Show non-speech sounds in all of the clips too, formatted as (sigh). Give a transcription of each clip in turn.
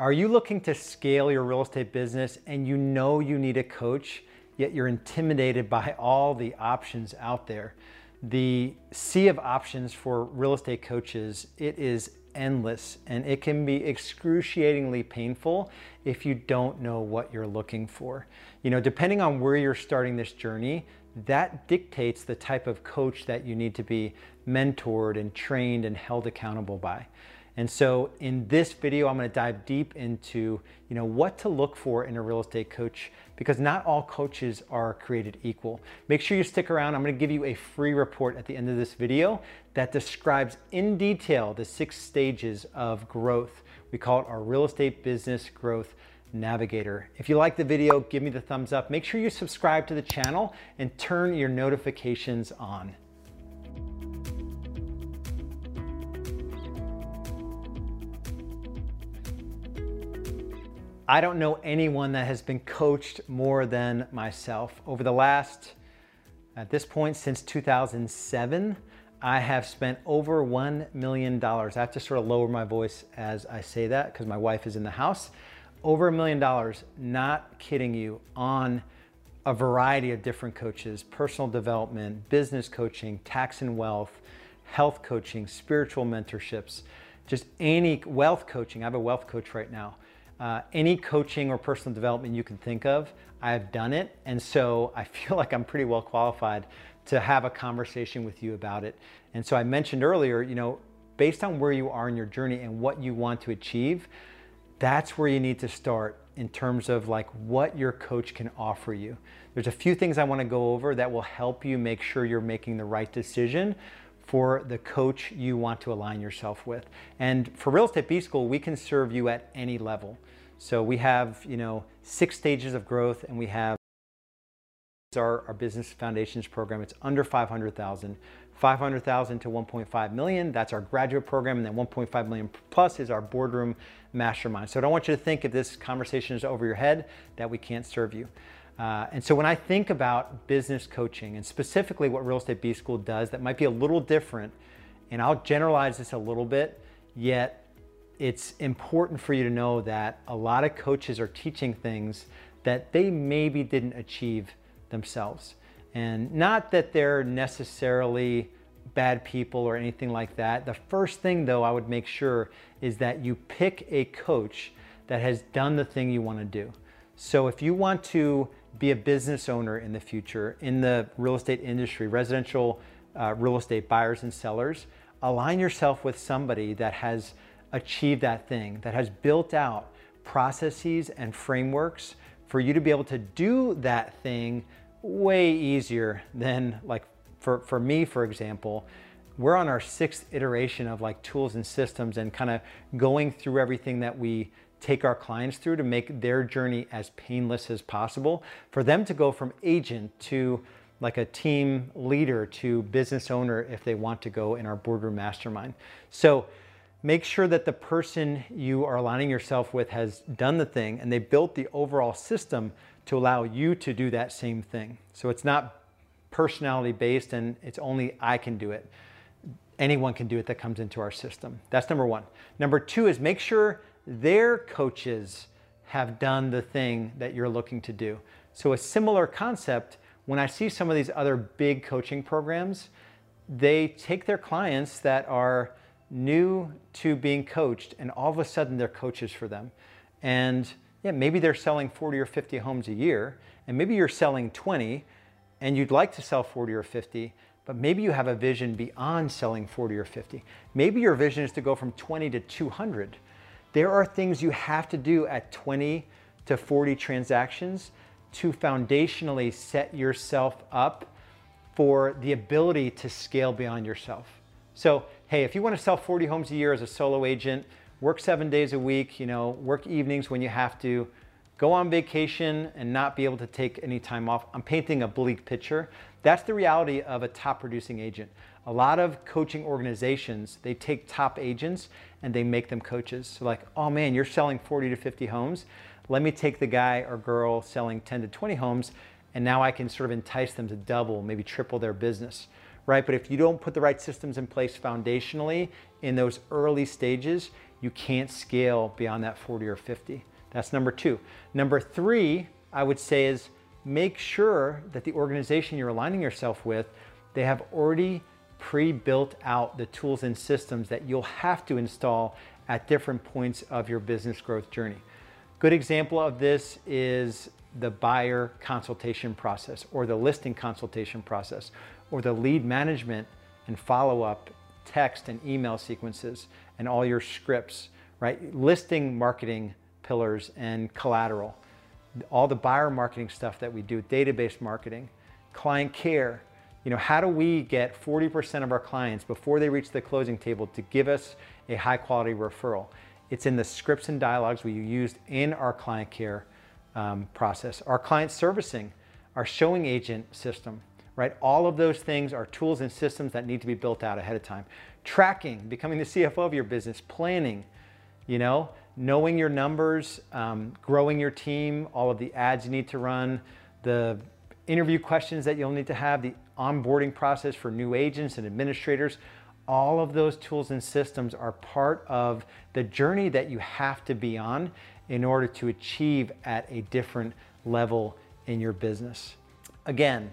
Are you looking to scale your real estate business and you know you need a coach, yet you're intimidated by all the options out there? The sea of options for real estate coaches, it is endless and it can be excruciatingly painful if you don't know what you're looking for. You know, depending on where you're starting this journey, that dictates the type of coach that you need to be mentored and trained and held accountable by. And so in this video, I'm gonna dive deep into you know, what to look for in a real estate coach because not all coaches are created equal. Make sure you stick around. I'm gonna give you a free report at the end of this video that describes in detail the six stages of growth. We call it our real estate business growth navigator. If you like the video, give me the thumbs up. Make sure you subscribe to the channel and turn your notifications on. I don't know anyone that has been coached more than myself. Over the last, at this point, since 2007, I have spent over $1 million. I have to sort of lower my voice as I say that because my wife is in the house. Over a million dollars, not kidding you, on a variety of different coaches, personal development, business coaching, tax and wealth, health coaching, spiritual mentorships, just any wealth coaching. I have a wealth coach right now. Uh, any coaching or personal development you can think of, I've done it. And so I (laughs) feel like I'm pretty well qualified to have a conversation with you about it. And so I mentioned earlier, you know, based on where you are in your journey and what you want to achieve, that's where you need to start in terms of like what your coach can offer you. There's a few things I want to go over that will help you make sure you're making the right decision for the coach you want to align yourself with. And for Real Estate B School, we can serve you at any level. So we have, you know, six stages of growth and we have our, our business foundations program. It's under 500,000, 500,000 to 1.5 million. That's our graduate program. And then 1.5 million plus is our boardroom mastermind. So I don't want you to think if this conversation is over your head that we can't serve you. Uh, and so when I think about business coaching and specifically what Real Estate B School does that might be a little different, and I'll generalize this a little bit, yet it's important for you to know that a lot of coaches are teaching things that they maybe didn't achieve themselves. And not that they're necessarily bad people or anything like that. The first thing though I would make sure is that you pick a coach that has done the thing you want to do. So if you want to be a business owner in the future in the real estate industry, residential uh, real estate buyers and sellers, align yourself with somebody that has achieved that thing, that has built out processes and frameworks for you to be able to do that thing way easier than like for, for me, for example, we're on our sixth iteration of like tools and systems and kind of going through everything that we take our clients through to make their journey as painless as possible for them to go from agent to like a team leader to business owner if they want to go in our boardroom mastermind. So make sure that the person you are aligning yourself with has done the thing and they built the overall system to allow you to do that same thing. So it's not personality based and it's only I can do it. Anyone can do it that comes into our system. That's number one. Number two is make sure their coaches have done the thing that you're looking to do. So a similar concept, when I see some of these other big coaching programs, they take their clients that are new to being coached and all of a sudden they're coaches for them. And yeah, maybe they're selling 40 or 50 homes a year and maybe you're selling 20 and you'd like to sell 40 or 50, but maybe you have a vision beyond selling 40 or 50. Maybe your vision is to go from 20 to 200. There are things you have to do at 20 to 40 transactions to foundationally set yourself up for the ability to scale beyond yourself. So hey, if you want to sell 40 homes a year as a solo agent, work seven days a week, you know, work evenings when you have to, go on vacation and not be able to take any time off. I'm painting a bleak picture. That's the reality of a top producing agent. A lot of coaching organizations, they take top agents and they make them coaches. So like, oh man, you're selling 40 to 50 homes. Let me take the guy or girl selling 10 to 20 homes and now I can sort of entice them to double, maybe triple their business right? But if you don't put the right systems in place foundationally in those early stages, you can't scale beyond that 40 or 50. That's number two. Number three, I would say is make sure that the organization you're aligning yourself with, they have already pre-built out the tools and systems that you'll have to install at different points of your business growth journey. Good example of this is the buyer consultation process or the listing consultation process or the lead management and follow-up text and email sequences and all your scripts, right? Listing marketing pillars and collateral, all the buyer marketing stuff that we do, database marketing, client care. You know, how do we get 40% of our clients before they reach the closing table to give us a high quality referral? It's in the scripts and dialogues we used in our client care um, process. Our client servicing, our showing agent system, right? All of those things are tools and systems that need to be built out ahead of time. Tracking, becoming the CFO of your business, planning, you know, knowing your numbers, um, growing your team, all of the ads you need to run, the interview questions that you'll need to have, the onboarding process for new agents and administrators, all of those tools and systems are part of the journey that you have to be on in order to achieve at a different level in your business. Again,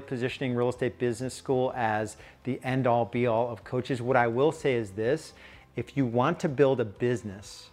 positioning real estate business school as the end all be all of coaches. What I will say is this, if you want to build a business,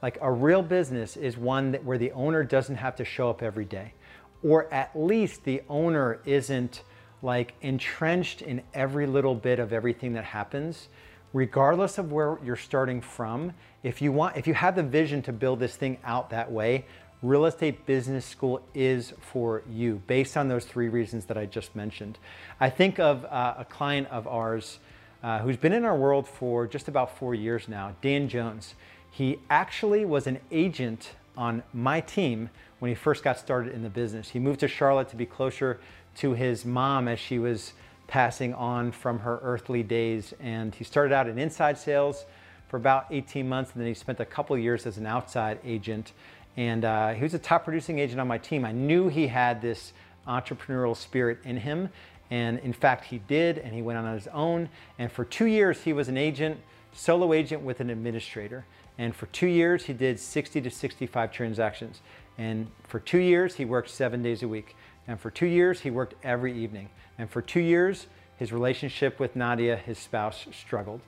like a real business is one that where the owner doesn't have to show up every day, or at least the owner isn't like entrenched in every little bit of everything that happens regardless of where you're starting from, if you want, if you have the vision to build this thing out that way, real estate business school is for you based on those three reasons that I just mentioned. I think of uh, a client of ours uh, who's been in our world for just about four years now, Dan Jones. He actually was an agent on my team when he first got started in the business. He moved to Charlotte to be closer to his mom as she was passing on from her earthly days. And he started out in inside sales for about 18 months, and then he spent a couple years as an outside agent. And uh, he was a top producing agent on my team. I knew he had this entrepreneurial spirit in him. And in fact, he did, and he went on his own. And for two years, he was an agent, solo agent with an administrator. And for two years, he did 60 to 65 transactions. And for two years, he worked seven days a week. And for two years, he worked every evening. And for two years, his relationship with Nadia, his spouse, struggled.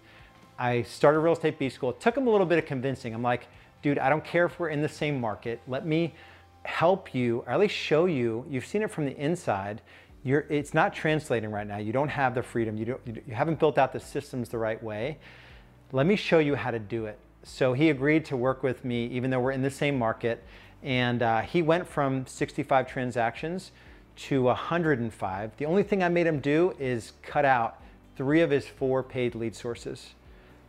I started Real Estate B School. It took him a little bit of convincing. I'm like, dude, I don't care if we're in the same market. Let me help you, or at least show you. You've seen it from the inside. You're, it's not translating right now. You don't have the freedom. You, don't, you haven't built out the systems the right way. Let me show you how to do it. So he agreed to work with me, even though we're in the same market. And uh, he went from 65 transactions to 105. The only thing I made him do is cut out three of his four paid lead sources.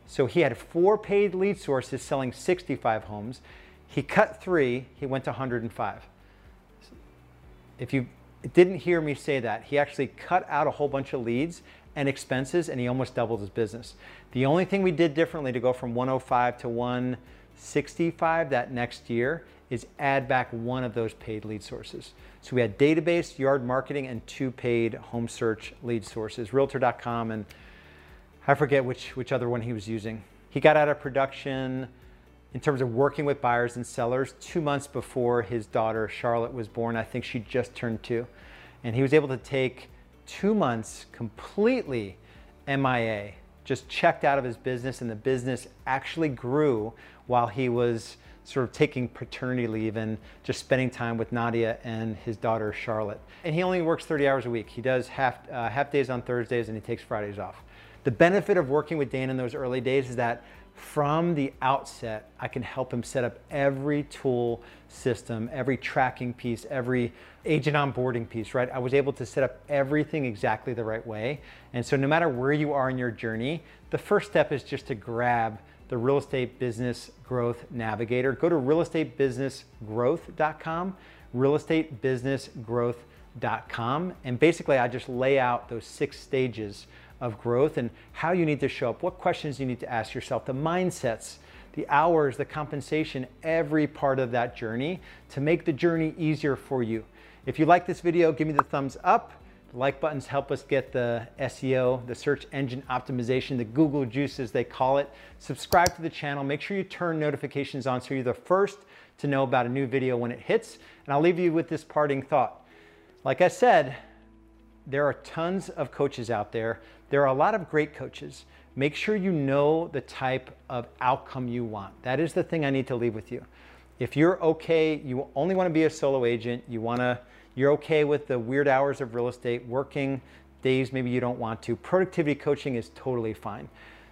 So he had four paid lead sources selling 65 homes. He cut three, he went to 105. If you didn't hear me say that, he actually cut out a whole bunch of leads and expenses and he almost doubled his business. The only thing we did differently to go from 105 to 165 that next year is add back one of those paid lead sources. So we had database, yard marketing, and two paid home search lead sources, realtor.com, and I forget which, which other one he was using. He got out of production in terms of working with buyers and sellers two months before his daughter Charlotte was born. I think she just turned two. And he was able to take two months completely MIA, just checked out of his business, and the business actually grew while he was sort of taking paternity leave and just spending time with Nadia and his daughter Charlotte. And he only works 30 hours a week. He does half, uh, half days on Thursdays and he takes Fridays off. The benefit of working with Dan in those early days is that from the outset, I can help him set up every tool system, every tracking piece, every agent onboarding piece, right? I was able to set up everything exactly the right way. And so no matter where you are in your journey, the first step is just to grab the Real Estate Business Growth Navigator. Go to realestatebusinessgrowth.com, realestatebusinessgrowth.com, and basically I just lay out those six stages of growth and how you need to show up, what questions you need to ask yourself, the mindsets, the hours, the compensation, every part of that journey to make the journey easier for you. If you like this video, give me the thumbs up. Like buttons help us get the SEO, the search engine optimization, the Google juice as they call it. Subscribe to the channel. Make sure you turn notifications on so you're the first to know about a new video when it hits. And I'll leave you with this parting thought. Like I said, there are tons of coaches out there. There are a lot of great coaches. Make sure you know the type of outcome you want. That is the thing I need to leave with you. If you're okay, you only want to be a solo agent, you want to you're okay with the weird hours of real estate, working days maybe you don't want to. Productivity coaching is totally fine.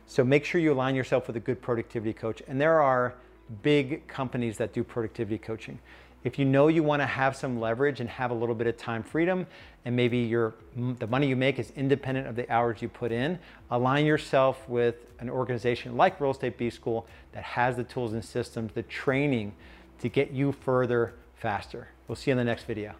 So make sure you align yourself with a good productivity coach. And there are big companies that do productivity coaching. If you know you want to have some leverage and have a little bit of time freedom, and maybe your the money you make is independent of the hours you put in, align yourself with an organization like Real Estate B School that has the tools and systems, the training to get you further faster. We'll see you in the next video.